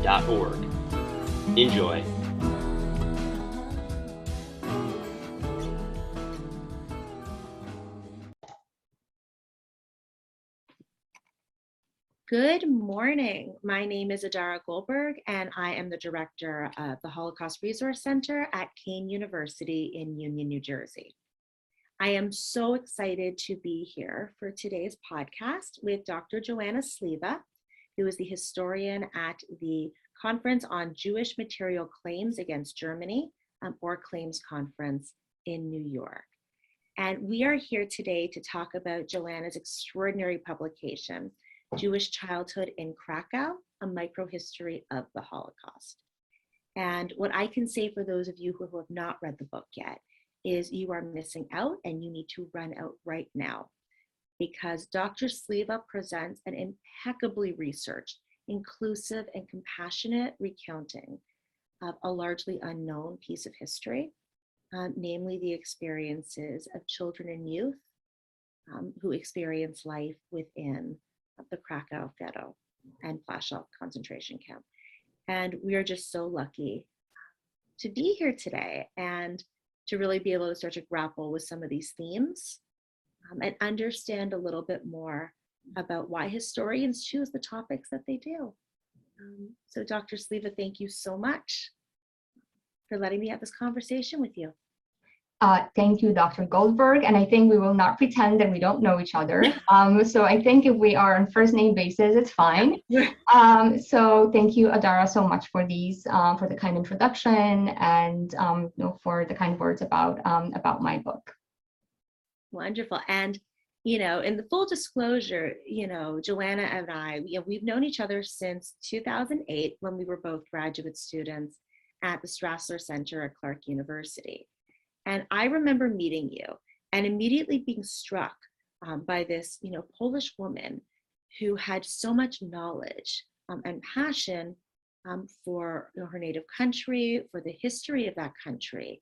shcy.org. Enjoy. Good morning. My name is Adara Goldberg, and I am the director of the Holocaust Resource Center at Kean University in Union, New Jersey. I am so excited to be here for today's podcast with Dr. Joanna Sliwa, who is the historian at the Conference on Jewish Material Claims Against Germany, um, or Claims Conference in New York. And we are here today to talk about Joanna's extraordinary publication, Jewish Childhood in Krakow, a microhistory of the Holocaust. And what I can say for those of you who have not read the book yet is you are missing out and you need to run out right now because Dr. Sliwa presents an impeccably researched, inclusive, and compassionate recounting of a largely unknown piece of history, um, namely the experiences of children and youth um, who experience life within the Krakow ghetto and Plaszow concentration camp. And we are just so lucky to be here today and to really be able to start to grapple with some of these themes um, and understand a little bit more about why historians choose the topics that they do. Um, so Dr. Sliwa, thank you so much for letting me have this conversation with you. Uh, thank you, Dr. Goldberg. And I think we will not pretend that we don't know each other. Um, so I think if we are on first name basis, it's fine. Um, so thank you, Adara, so much for these, um, for the kind introduction and um, you know, for the kind words about um, about my book. Wonderful. And you know, in the full disclosure, you know, Joanna and I, you know, we've known each other since 2008 when we were both graduate students at the Strassler Center at Clark University. And I remember meeting you and immediately being struck um, by this, you know, Polish woman who had so much knowledge um, and passion um, for you know, her native country, for the history of that country,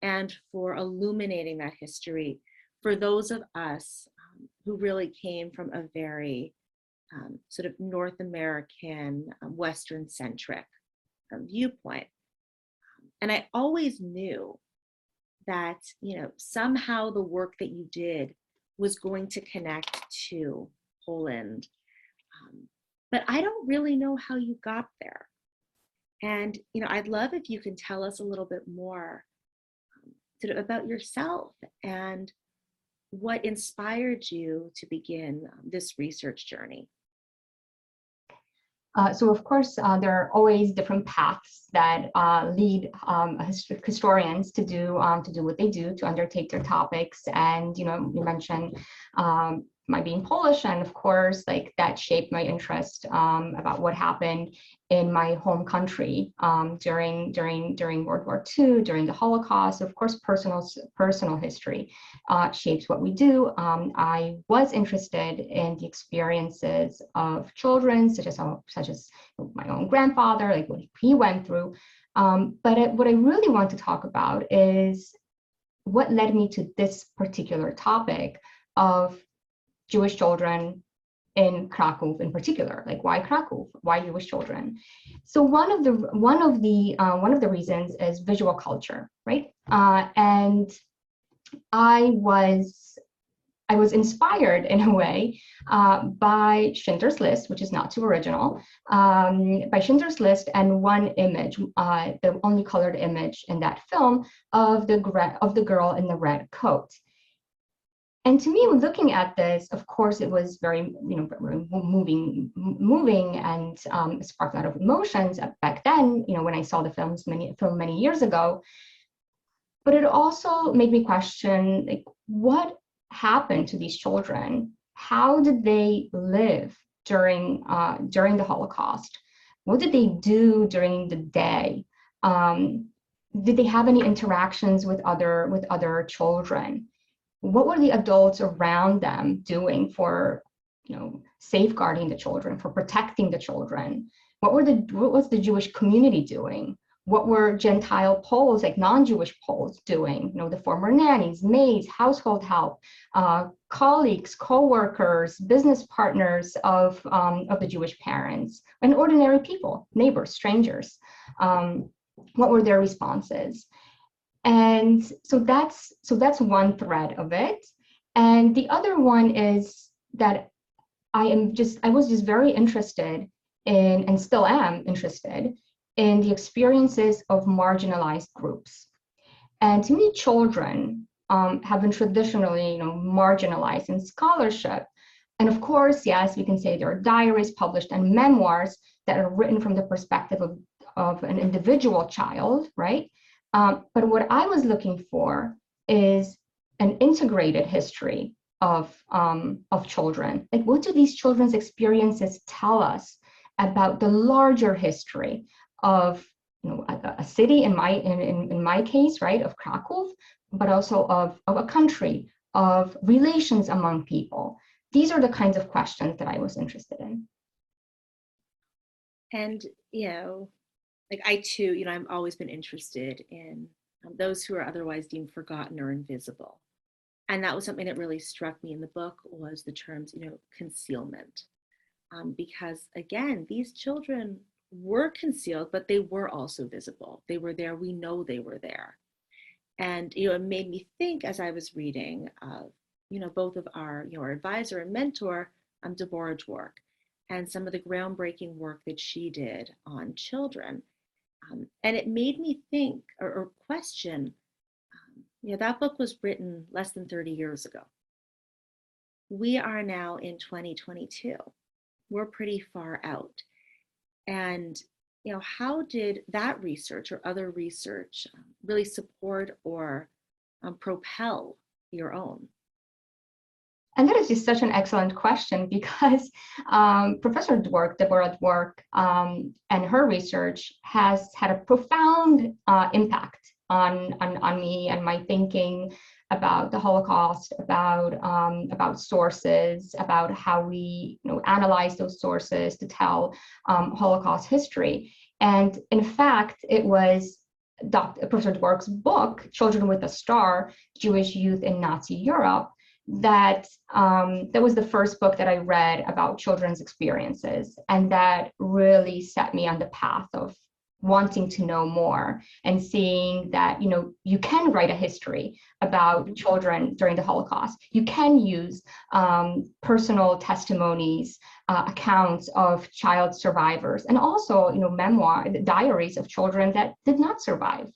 and for illuminating that history for those of us um, who really came from a very um, sort of North American, um, Western centric viewpoint. And I always knew that you know somehow the work that you did was going to connect to Poland. Um, but I don't really know how you got there. And you know, I'd love if you can tell us a little bit more um, sort of about yourself and what inspired you to begin um, this research journey. Uh, so of course, uh, there are always different paths that uh, lead um, historians to do um, to do what they do, to undertake their topics. And you know, you mentioned um, my being Polish, and of course, like that shaped my interest um, about what happened in my home country um, during during during World War II, during the Holocaust. Of course, personal personal history uh, shapes what we do. Um, I was interested in the experiences of children, such as such as my own grandfather, like what he went through. Um, but what I really want to talk about is what led me to this particular topic of Jewish children in Krakow in particular, like why Krakow, why Jewish children? So one of the one of the uh, one of the reasons is visual culture, right? Uh, and I was I was inspired in a way uh, by Schindler's List, which is not too original, um, by Schindler's List and one image, uh, the only colored image in that film of the of the girl in the red coat. And to me, looking at this, of course, it was very, you know, moving, moving, and um, sparked a lot of emotions back then. You know, when I saw the films many film many years ago. But it also made me question, like, what happened to these children? How did they live during uh, during the Holocaust? What did they do during the day? Um, did they have any interactions with other with other children? What were the adults around them doing for, you know, safeguarding the children, for protecting the children? What were the what was the Jewish community doing? What were Gentile Poles, like non-Jewish Poles, doing? You know, the former nannies, maids, household help, uh, colleagues, co-workers, business partners of, um, of the Jewish parents, and ordinary people, neighbors, strangers. Um, what were their responses? And so that's so that's one thread of it. And the other one is that I am just I was just very interested in and still am interested in the experiences of marginalized groups. And to me, children um, have been traditionally you know, marginalized in scholarship. And of course, yes, we can say there are diaries published and memoirs that are written from the perspective of, of an individual child, right? Um, but what I was looking for is an integrated history of, um, of children. Like, what do these children's experiences tell us about the larger history of you know, a, a city in my in, in, in, my case, right, of Krakow, but also of, of a country, of relations among people. These are the kinds of questions that I was interested in. And, you know, like I too, you know, I've always been interested in um, those who are otherwise deemed forgotten or invisible. And that was something that really struck me in the book was the terms, you know, concealment. Um, because again, these children were concealed, but they were also visible. They were there. We know they were there. And, you know, it made me think as I was reading, of, you know, both of our, you know, our advisor and mentor, um, Deborah Dwork, and some of the groundbreaking work that she did on children. Um, and it made me think or, or question, um, you know, that book was written less than 30 years ago. We are now in 2022. We're pretty far out. And you know, how did that research or other research um, really support or um, propel your own? And that is just such an excellent question because um, Professor Dwork, Deborah Dwork, um, and her research has had a profound uh, impact on, on, on me and my thinking about the Holocaust, about um, about sources, about how we you know analyze those sources to tell um, Holocaust history. And in fact, it was Dr. Professor Dwork's book, Children with a Star, Jewish Youth in Nazi Europe, that um, that was the first book that I read about children's experiences, and that really set me on the path of wanting to know more and seeing that you know you can write a history about children during the holocaust. You can use um, personal testimonies uh, accounts of child survivors and also you know memoir diaries of children that did not survive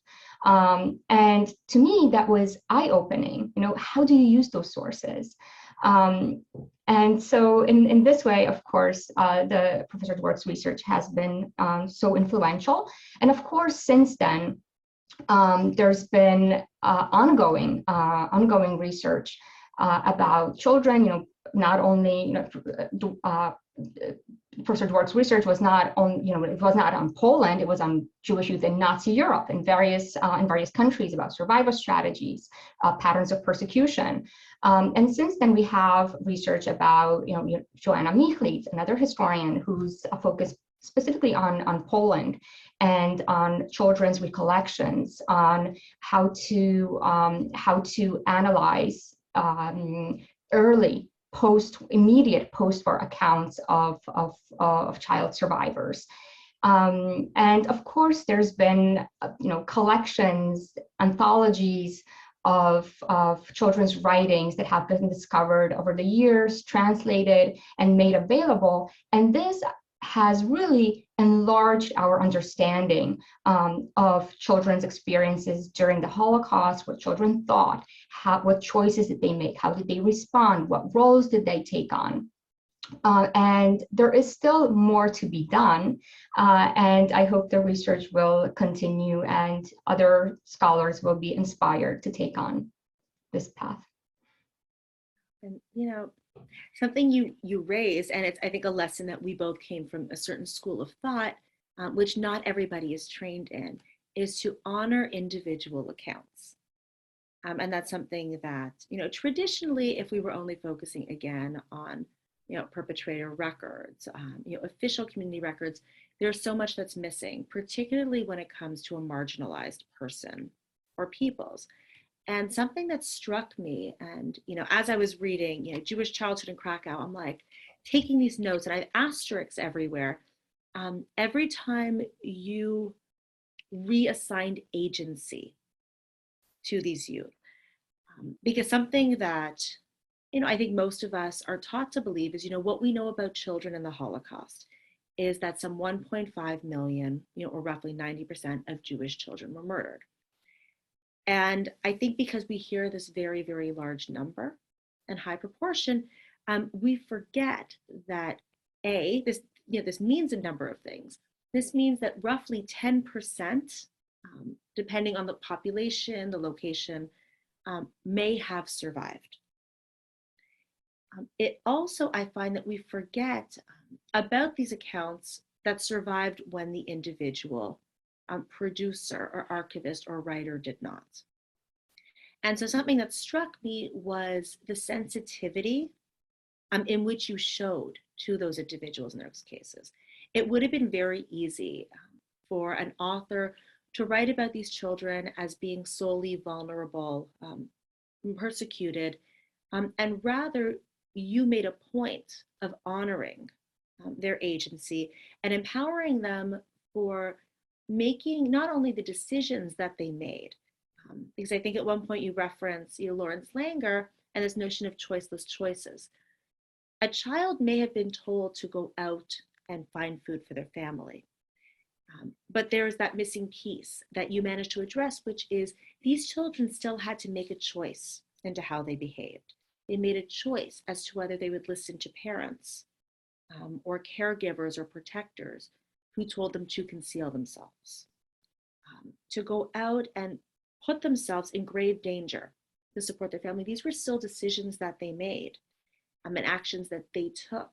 um, and to me that was eye-opening you know how do you use those sources um, and so in, in this way, of course, uh, the Professor Dwork's research has been um, so influential. And of course, since then, um, there's been uh, ongoing, uh, ongoing research uh, about children, you know, not only, you know, uh, Professor Dwork's research was not on, you know, it was not on Poland, it was on Jewish youth in Nazi Europe in various, uh, in various countries about survival strategies, uh, patterns of persecution. Um, and since then we have research about, you know, Joanna Michlic, another historian who's focused specifically on, on Poland and on children's recollections, on how to, um, how to analyze um, early post immediate post-war accounts of, of, of child survivors. Um, and of course, there's been, uh, you know, collections, anthologies of, of children's writings that have been discovered over the years, translated and made available. And this has really enlarged our understanding um, of children's experiences during the Holocaust, what children thought, how, what choices did they make, how did they respond, what roles did they take on. Uh, and there is still more to be done. Uh, and I hope the research will continue and other scholars will be inspired to take on this path. And, you know, something you you raise and it's i think a lesson that we both came from a certain school of thought um, which not everybody is trained in, is to honor individual accounts. Um, and that's something that, you know, traditionally, if we were only focusing again on, you know, perpetrator records, um, you know, official community records, there's so much that's missing, particularly when it comes to a marginalized person or peoples. And something that struck me, and you know, as I was reading, you know, Jewish childhood in Krakow, I'm like taking these notes, and I have asterisks everywhere. Um, every time you reassigned agency to these youth, um, because something that you know I think most of us are taught to believe is, you know, what we know about children in the Holocaust is that some 1.5 million, you know, or roughly 90% of Jewish children were murdered. And I think because we hear this very, very large number and high proportion, um, we forget that A, this, you know, this means a number of things. This means that roughly 10%, um, depending on the population, the location, um, may have survived. Um, it also, I find that we forget um, about these accounts that survived when the individual um, producer or archivist or writer did not. And so something that struck me was the sensitivity um, in which you showed to those individuals in those cases. It would have been very easy um, for an author to write about these children as being solely vulnerable, um, persecuted, um, and rather you made a point of honoring um, their agency and empowering them for making not only the decisions that they made, um, because I think at one point you reference you know, Lawrence Langer and this notion of choiceless choices. A child may have been told to go out and find food for their family. Um, but there is that missing piece that you managed to address, which is these children still had to make a choice into how they behaved. They made a choice as to whether they would listen to parents um, or caregivers or protectors who told them to conceal themselves, um, to go out and put themselves in grave danger to support their family. These were still decisions that they made um, and actions that they took.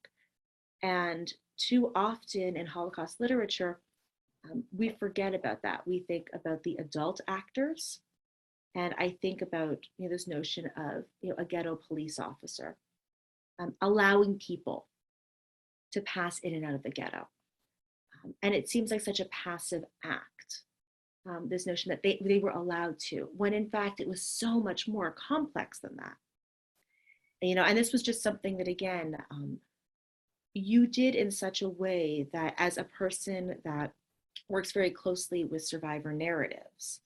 And too often in Holocaust literature, um, we forget about that. We think about the adult actors. And I think about you know, this notion of you know, a ghetto police officer um, allowing people to pass in and out of the ghetto. And it seems like such a passive act, um, this notion that they, they were allowed to, when in fact it was so much more complex than that. And, you know, and this was just something that, again, um, you did in such a way that as a person that works very closely with survivor narratives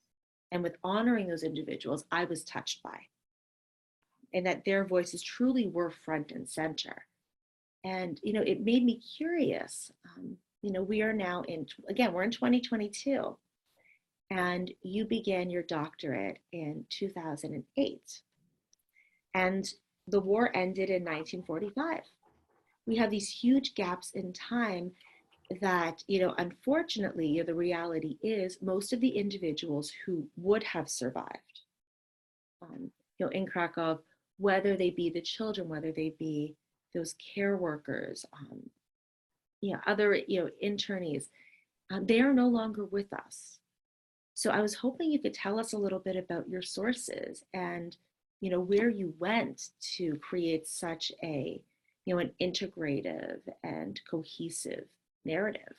and with honoring those individuals, I was touched by. And that their voices truly were front and center. And, you know, it made me curious. Um, you know, we are now in, again, we're in 2022, and you began your doctorate in 2008. And the war ended in 1945. We have these huge gaps in time that, you know, unfortunately, you know, the reality is most of the individuals who would have survived, um, you know, in Krakow, whether they be the children, whether they be those care workers, um, you know, other, you know, internees, um, they are no longer with us. So I was hoping you could tell us a little bit about your sources and, you know, where you went to create such a, you know, an integrative and cohesive narrative.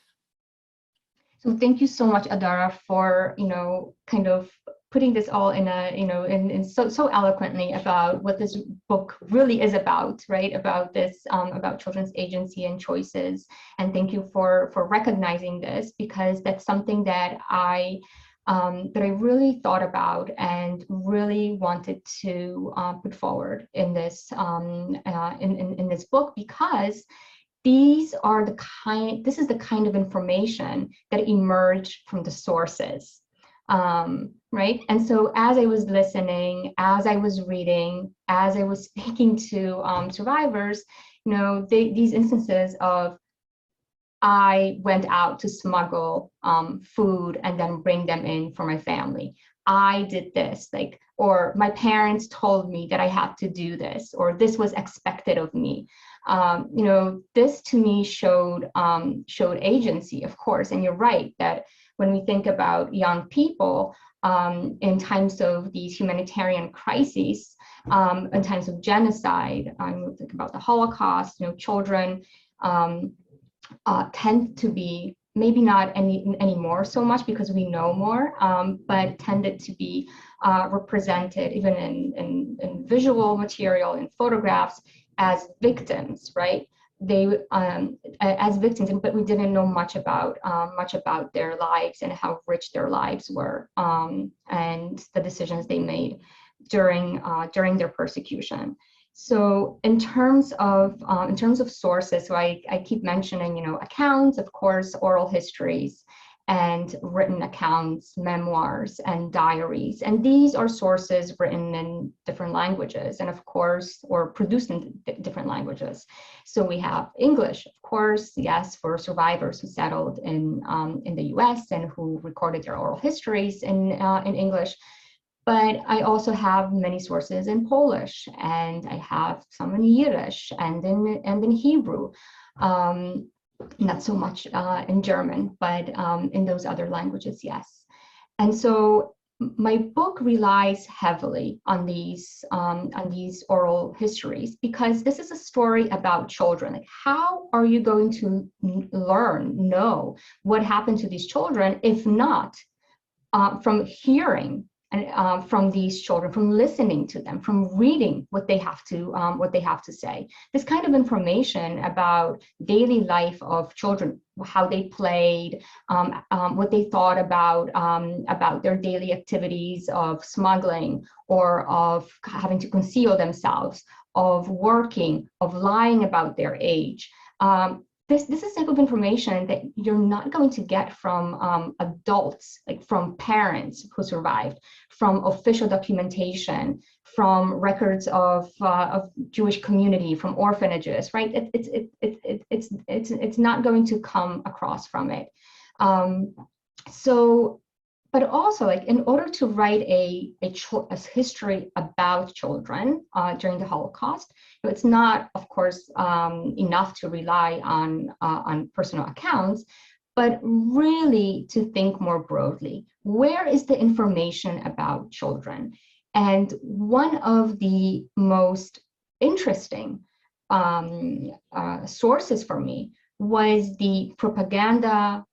So thank you so much, Adara, for you know kind of putting this all in a you know in, in so so eloquently about what this book really is about, right? About this um, about children's agency and choices. And thank you for for recognizing this because that's something that I um, that I really thought about and really wanted to uh, put forward in this um, uh, in, in in this book because these are the kind, this is the kind of information that emerged from the sources, um, right? And so as I was listening, as I was reading, as I was speaking to um, survivors, you know, they, these instances of I went out to smuggle um, food and then bring them in for my family. I did this, like, or my parents told me that I had to do this, or this was expected of me. Um, you know, this to me showed um, showed agency, of course. And you're right that when we think about young people um, in times of these humanitarian crises, um, in times of genocide, um, think about the Holocaust. You know, children um, uh, tend to be maybe not any anymore so much because we know more, um, but tended to be uh, represented even in, in, in, visual material, in photographs, as victims, right? They um, as victims, but we didn't know much about um, much about their lives and how rich their lives were, um, and the decisions they made during uh, during their persecution. So in terms of um, in terms of sources, so I, I keep mentioning, you know, accounts, of course, oral histories and written accounts, memoirs, and diaries. And these are sources written in different languages, and of course, or produced in different languages. So we have English, of course, yes, for survivors who settled in um, in the U.S. and who recorded their oral histories in uh, in English but I also have many sources in Polish and I have some in Yiddish and in, and in Hebrew. Um, not so much uh, in German, but um, in those other languages, yes. And so my book relies heavily on these um, on these oral histories because this is a story about children. Like, how are you going to learn, know what happened to these children if not uh, from hearing and uh, from these children, from listening to them, from reading what they have to um, what they have to say. This kind of information about daily life of children, how they played, um, um, what they thought about um, about their daily activities of smuggling or of having to conceal themselves, of working, of lying about their age. Um, this this is type of information that you're not going to get from um, adults like from parents who survived from official documentation from records of uh, of jewish community from orphanages right? It, it's it, it, it, it's it's it's not going to come across from it. Um, so but also like in order to write a, a, a history about children uh, during the Holocaust, it's not, of course, um, enough to rely on, uh, on personal accounts, but really to think more broadly. Where is the information about children? And one of the most interesting um, uh, sources for me was the propaganda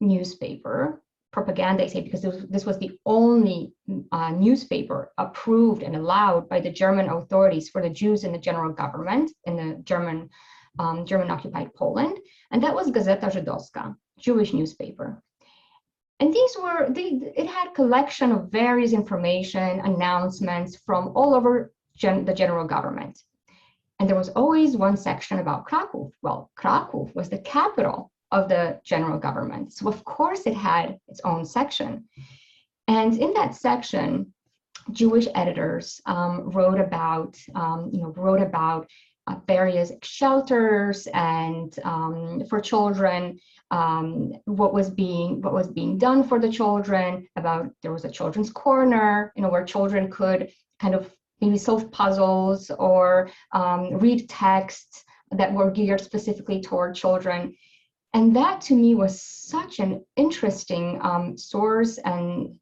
newspaper propaganda, I say, because this was, this was the only uh, newspaper approved and allowed by the German authorities for the Jews in the general government in the German um, German occupied Poland, and that was Gazeta Żydowska, Jewish newspaper. And these were, they, it had collection of various information, announcements from all over gen, the general government. And there was always one section about Krakow. Well, Krakow was the capital of the general government. So of course it had its own section. And in that section, Jewish editors um, wrote about, um, you know, wrote about uh, various shelters and um, for children, um, what was being what was being done for the children. About there was a children's corner, you know, where children could kind of maybe solve puzzles or um, read texts that were geared specifically toward children. And that to me was such an interesting um, source and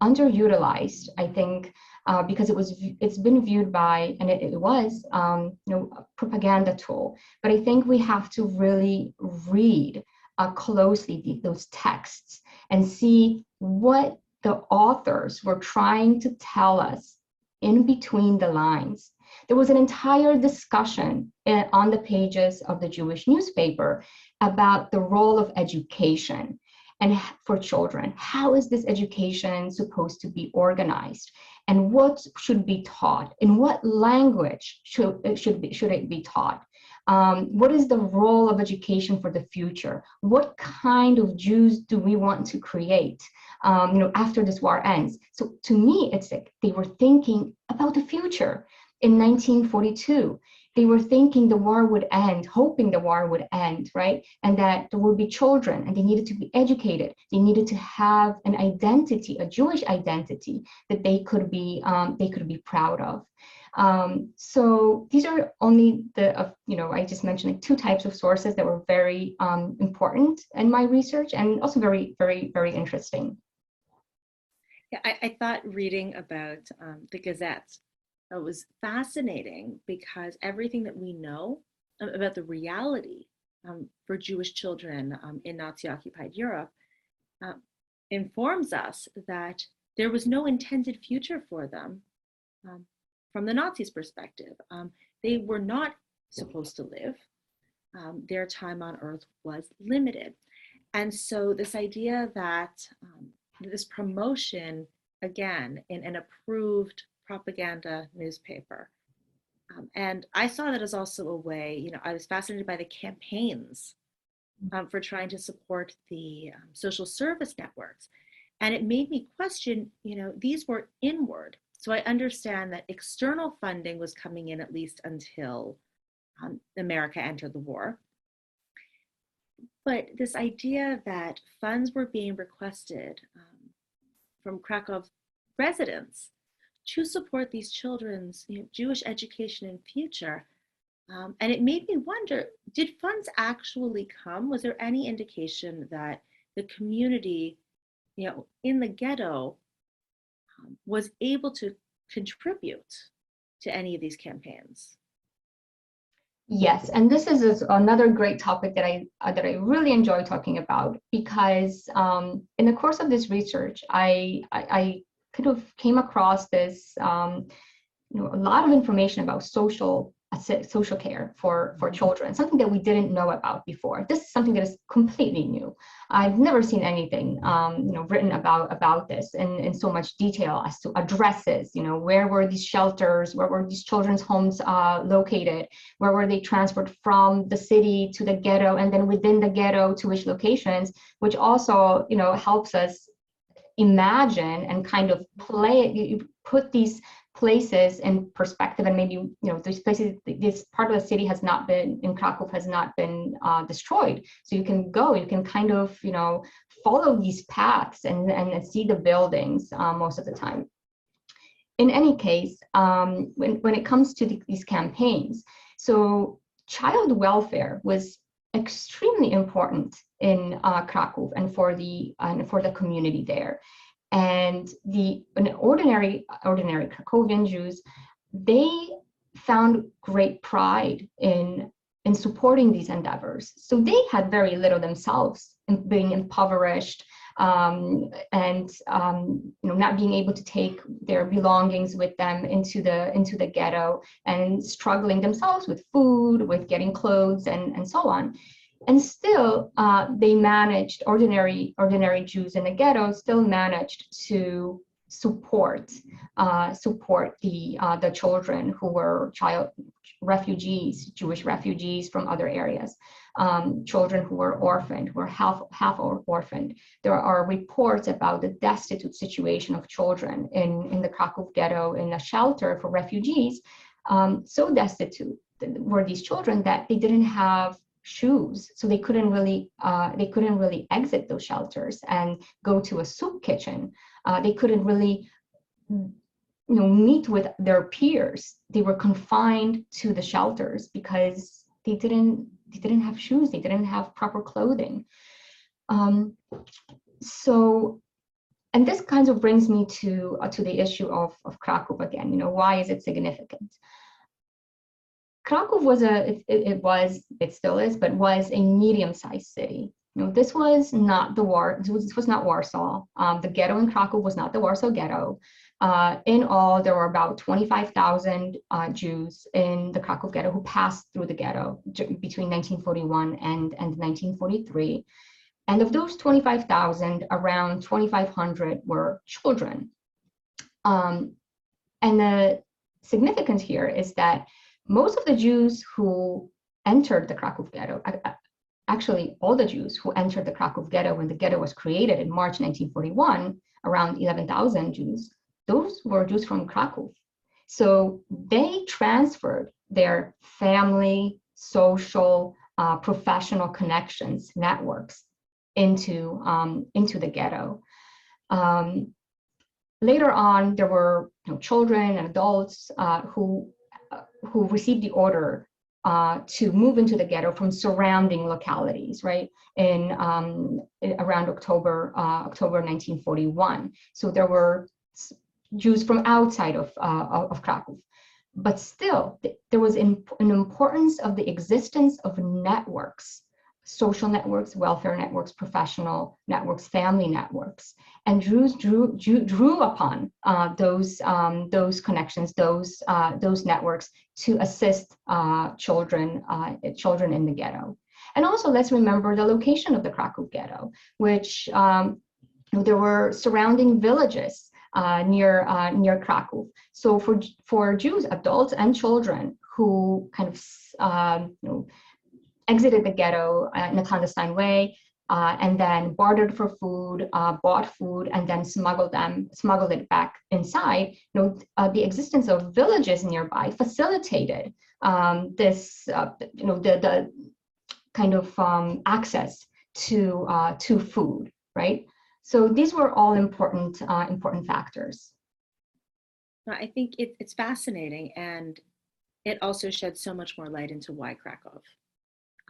underutilized, I think, uh, because it was it's been viewed by and it, it was um, you know propaganda tool. But I think we have to really read uh, closely the, those texts and see what the authors were trying to tell us in between the lines. There was an entire discussion eh, on the pages of the Jewish newspaper about the role of education and for children. How is this education supposed to be organized? And what should be taught? In what language should, should, be, should it be taught? Um, what is the role of education for the future? What kind of Jews do we want to create? Um, you know, after this war ends. So to me, it's like they were thinking about the future in 1942 they were thinking the war would end, hoping the war would end, right? And that there would be children and they needed to be educated. They needed to have an identity, a Jewish identity that they could be, um, they could be proud of. Um, so these are only the, uh, you know, I just mentioned like two types of sources that were very um, important in my research and also very, very, very interesting. Yeah, I, I thought reading about um, the Gazette it was fascinating because everything that we know about the reality um, for Jewish children um, in Nazi occupied Europe uh, informs us that there was no intended future for them um, from the Nazis' perspective. Um, they were not supposed to live. Um, their time on earth was limited. And so, this idea that this promotion, again, in an approved propaganda newspaper. Um, and I saw that as also a way, you know, I was fascinated by the campaigns um, for trying to support the um, social service networks. And it made me question, you know, these were inward. So I understand that external funding was coming in at least until um, America entered the war. But this idea that funds were being requested um, from Krakow residents to support these children's you know, Jewish education and future. Um, and it made me wonder did funds actually come? Was there any indication that the community, you know, in the ghetto um, was able to contribute to any of these campaigns? Yes, and this is another great topic that I uh, that I really enjoy talking about because um, in the course of this research, I, I, I kind of came across this, um, you know, a lot of information about social social care for for mm-hmm. children something that we didn't know about before this is something that is completely new i've never seen anything um, you know written about about this in, in so much detail as to addresses you know where were these shelters where were these children's homes uh, located where were they transferred from the city to the ghetto and then within the ghetto to which locations which also you know helps us imagine and kind of play it. you put these places in perspective and maybe you know these places this part of the city has not been in krakow has not been uh, destroyed so you can go you can kind of you know follow these paths and and see the buildings uh, most of the time in any case um, when, when it comes to the, these campaigns so child welfare was extremely important in uh, Krakow and for the and for the community there. And the an ordinary ordinary Krakowian Jews, they found great pride in in supporting these endeavors. So they had very little themselves in being impoverished um, and um, you know not being able to take their belongings with them into the into the ghetto and struggling themselves with food, with getting clothes, and and so on. And still uh, they managed ordinary ordinary Jews in the ghetto still managed to support uh, support the uh, the children who were child refugees Jewish refugees from other areas um, children who were orphaned who were half half orphaned. There are reports about the destitute situation of children in in the Krakow ghetto in a shelter for refugees um, so destitute were these children that they didn't have shoes. So they couldn't really uh, they couldn't really exit those shelters and go to a soup kitchen. Uh, they couldn't really you know meet with their peers. They were confined to the shelters because they didn't they didn't have shoes they didn't have proper clothing um, so and this kind of brings me to uh, to the issue of of krakow again you know why is it significant Krakow was a, it, it, was, it still is, but was a medium-sized city. You know, this was not the war, this was, this was not Warsaw. Um, the ghetto in Krakow was not the Warsaw ghetto. Uh, in all, there were about 25,000 uh, Jews in the Krakow ghetto who passed through the ghetto between 1941 and, and 1943. And of those 25,000, around 2,500 were children. Um, and the significance here is that most of the Jews who entered the Krakow ghetto, actually all the Jews who entered the Krakow ghetto when the ghetto was created in March 1941, around 11,000 Jews, those were Jews from Krakow. So they transferred their family, social, uh, professional connections, networks into, um, into the ghetto. Um, later on, there were you know, children and adults uh, who, uh, who received the order uh, to move into the ghetto from surrounding localities, right? In, um, in around October, uh, October 1941. So there were Jews from outside of, uh, of Krakow. But still, there was an importance of the existence of networks, social networks, welfare networks, professional networks, family networks. And Jews drew, drew, drew upon uh, those, um, those connections, those, uh, those networks to assist uh, children, uh, children in the ghetto. And also let's remember the location of the Krakow ghetto, which um, there were surrounding villages near uh, near Krakow. So for for Jews, adults and children who kind of um, you know exited the ghetto uh, in a clandestine way. Uh, and then bartered for food, uh, bought food, and then smuggled them, smuggled it back inside. You know, uh, the existence of villages nearby facilitated um, this, you know, the the kind of um, access to to food, right? So these were all important, uh, important factors. I think it, it's fascinating and it also sheds so much more light into why Krakow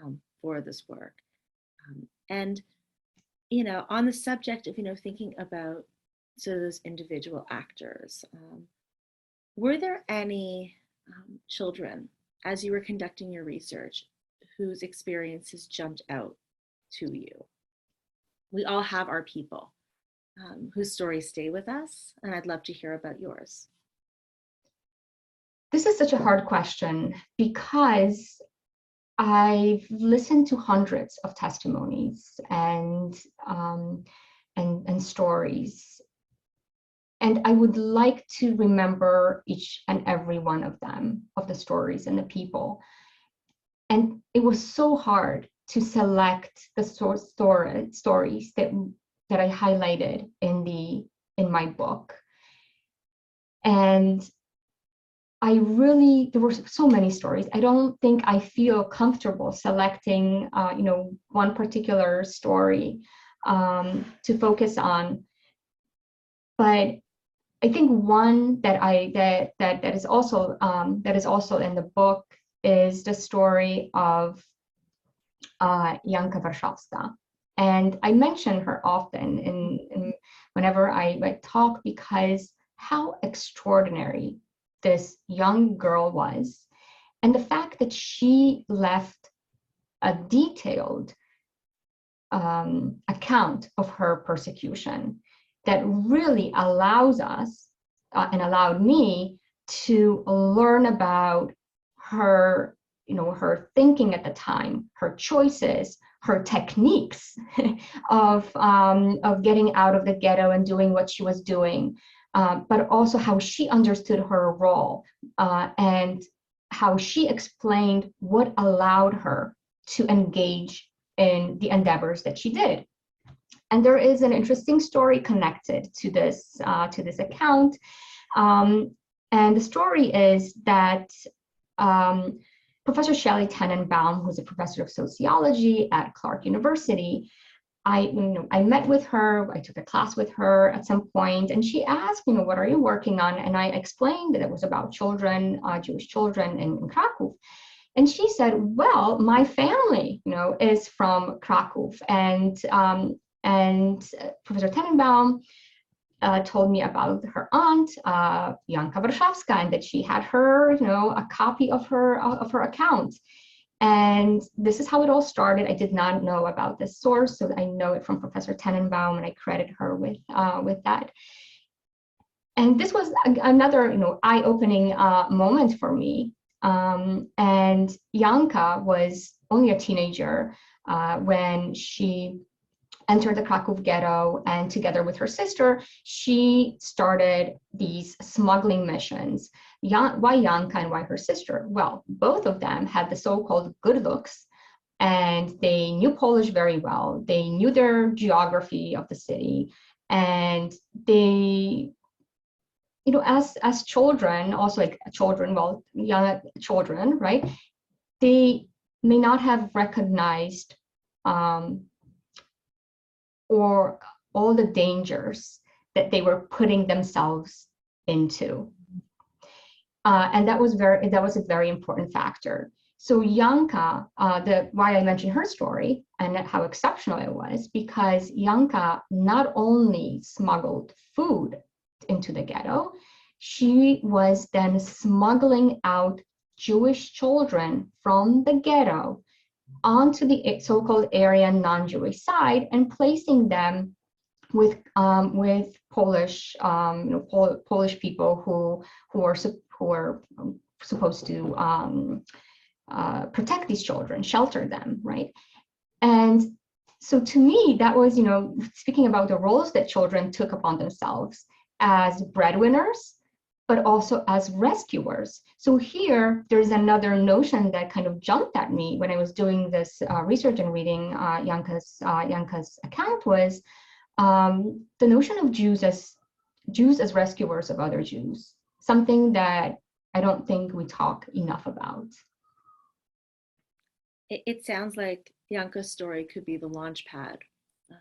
um, for this work. Um, and, you know, on the subject of, you know, thinking about so those individual actors, um, were there any um, children as you were conducting your research whose experiences jumped out to you? We all have our people um, whose stories stay with us, and I'd love to hear about yours. This is such a hard question because I've listened to hundreds of testimonies and um, and and stories, and I would like to remember each and every one of them, of the stories and the people. And it was so hard to select the source story, stories that that I highlighted in the in my book. And I really there were so many stories. I don't think I feel comfortable selecting uh, you know one particular story um, to focus on. But I think one that I that that that is also um, that is also in the book is the story of uh, Janka Warszawska. And I mention her often in, in whenever I, talk because how extraordinary this young girl was. And the fact that she left a detailed um, account of her persecution that really allows us uh, and allowed me to learn about her you know her thinking at the time her choices her techniques of um, of getting out of the ghetto and doing what she was doing uh, but also how she understood her role uh, and how she explained what allowed her to engage in the endeavors that she did. And there is an interesting story connected to this uh, to this account. Um, and the story is that um, Professor Shelley Tenenbaum, who's a professor of sociology at Clark University, I, you know, I met with her, I took a class with her at some point, and she asked, you know, what are you working on? And I explained that it was about children, uh, Jewish children in, in Krakow. And she said, well, my family, you know, is from Krakow. And, um, and Professor Tenenbaum uh, told me about her aunt, uh, Janka Warszawska, and that she had her, you know, a copy of her uh, of her account. And this is how it all started. I did not know about this source, so I know it from Professor Tenenbaum, and I credit her with uh, with that. And this was another, you know, eye-opening uh, moment for me. Um, and Janka was only a teenager uh, when she entered the Krakow ghetto and together with her sister, she started these smuggling missions. why Janka and why her sister? Well, both of them had the so-called good looks and they knew Polish very well. They knew their geography of the city and they you know, as as children, also like children, well, young children, right? They may not have recognized um, or all the dangers that they were putting themselves into. Uh, and that was very that was a very important factor. So Janka, uh, the why I mentioned her story and how exceptional it was, because Janka not only smuggled food into the ghetto, she was then smuggling out Jewish children from the ghetto onto the so-called Aryan non-Jewish side and placing them with um, with Polish um, you know Pol Polish people who who are who are supposed to um, uh, protect these children, shelter them, right? And so to me, that was you know speaking about the roles that children took upon themselves as breadwinners but also as rescuers. So here, there's another notion that kind of jumped at me when I was doing this uh, research and reading uh, Janka's, uh, Janka's account was um, the notion of Jews as Jews as rescuers of other Jews, something that I don't think we talk enough about. It, it sounds like Janka's story could be the launch pad um,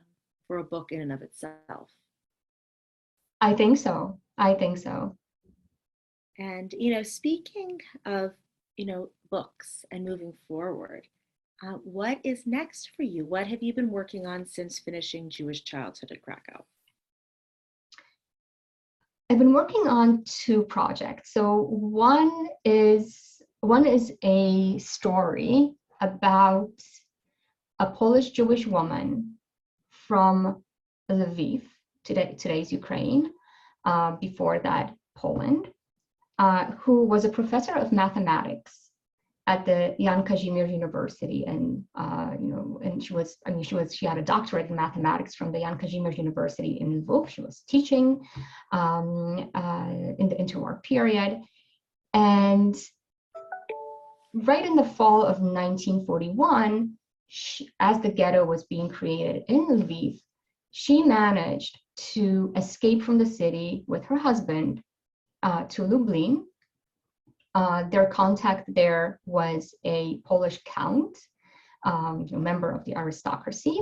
for a book in and of itself. I think so. I think so. And, you know, speaking of, you know, books and moving forward, uh, what is next for you? What have you been working on since finishing Jewish Childhood at Krakow? I've been working on two projects. So one is one is a story about a Polish Jewish woman from Lviv, today, today's Ukraine, uh, before that Poland, uh, who was a professor of mathematics at the Jan Kazimierz University, and uh, you know, and she was, I mean, she was, she had a doctorate in mathematics from the Jan Kazimierz University in Lvov. She was teaching um, uh, in the interwar period, and right in the fall of 1941, she, as the ghetto was being created in Lviv, she managed to escape from the city with her husband uh, to Lublin. Uh, their contact there was a Polish count, um, a member of the aristocracy.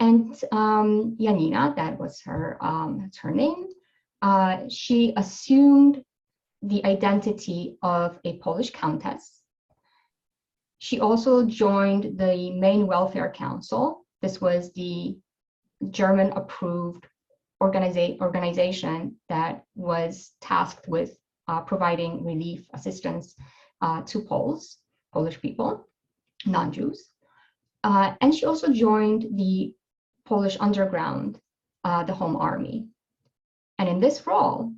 And um, Janina, that was her, um, that's her name, uh, she assumed the identity of a Polish countess. She also joined the Main Welfare Council. This was the German approved organiza organization that was tasked with uh, providing relief assistance uh, to Poles, Polish people, non-Jews. Uh, and she also joined the Polish underground, uh, the Home Army. And in this role,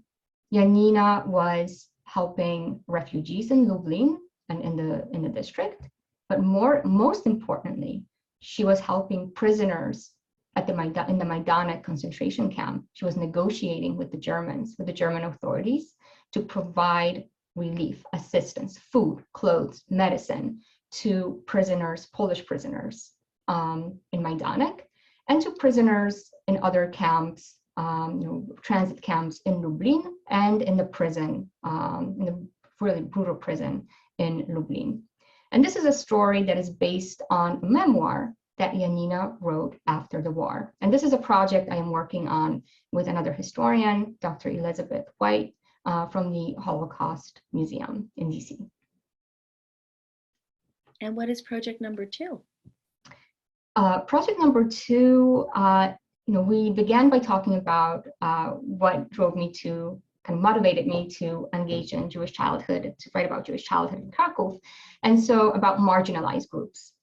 Janina was helping refugees in Lublin and in the, in the district, but more, most importantly, she was helping prisoners at the in the Majdanek concentration camp. She was negotiating with the Germans, with the German authorities to provide relief, assistance, food, clothes, medicine to prisoners, Polish prisoners um, in Majdanek and to prisoners in other camps, um, you know, transit camps in Lublin and in the prison, um, in the really brutal prison in Lublin. And this is a story that is based on a memoir that Janina wrote after the war. And this is a project I am working on with another historian, Dr. Elizabeth White, uh, from the Holocaust Museum in DC. And what is project number two? Uh, project number two, uh, you know, we began by talking about uh, what drove me to kind of motivated me to engage in Jewish childhood, to write about Jewish childhood in Krakow, and so about marginalized groups.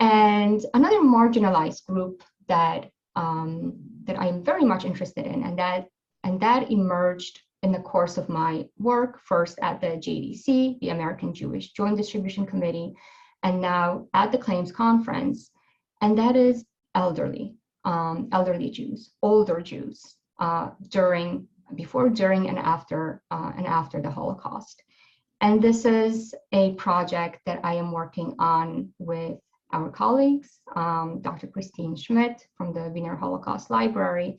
And another marginalized group that um, that I am very much interested in, and that and that emerged in the course of my work, first at the JDC, the American Jewish Joint Distribution Committee, and now at the Claims Conference, and that is elderly, um, elderly Jews, older Jews, uh, during, before, during, and after, uh, and after the Holocaust. And this is a project that I am working on with our colleagues, um, Dr. Christine Schmidt from the Wiener Holocaust Library,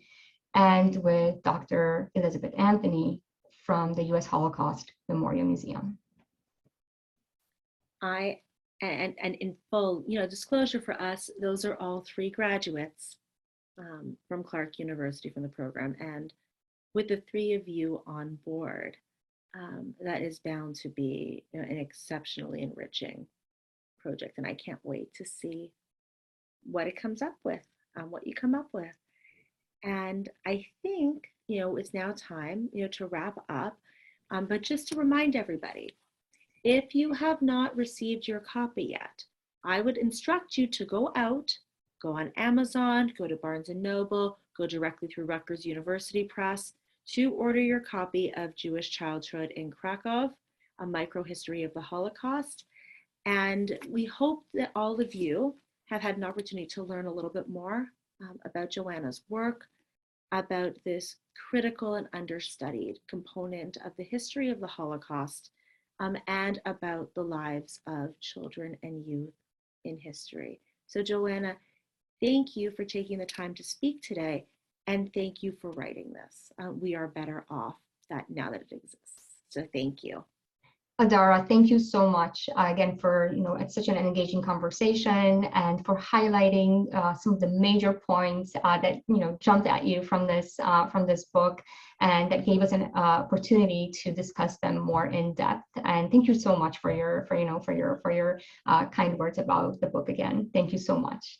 and with Dr. Elizabeth Anthony from the U.S. Holocaust Memorial Museum. I and and in full, you know, disclosure for us, those are all three graduates um, from Clark University from the program, and with the three of you on board, um, that is bound to be you know, an exceptionally enriching project, and I can't wait to see what it comes up with, um, what you come up with, and I think you know it's now time you know to wrap up, um, but just to remind everybody if you have not received your copy yet, I would instruct you to go out, go on Amazon, go to Barnes & Noble, go directly through Rutgers University Press to order your copy of Jewish Childhood in Krakow, A Microhistory of the Holocaust. And we hope that all of you have had an opportunity to learn a little bit more um, about Joanna's work, about this critical and understudied component of the history of the Holocaust um, and about the lives of children and youth in history. So, Joanna, thank you for taking the time to speak today, and thank you for writing this. Uh, we are better off that now that it exists. So, thank you. Adara, thank you so much uh, again for you know it's such an engaging conversation and for highlighting uh, some of the major points uh, that you know jumped at you from this uh, from this book and that gave us an uh, opportunity to discuss them more in depth. And thank you so much for your for you know for your for your uh, kind words about the book again. Thank you so much.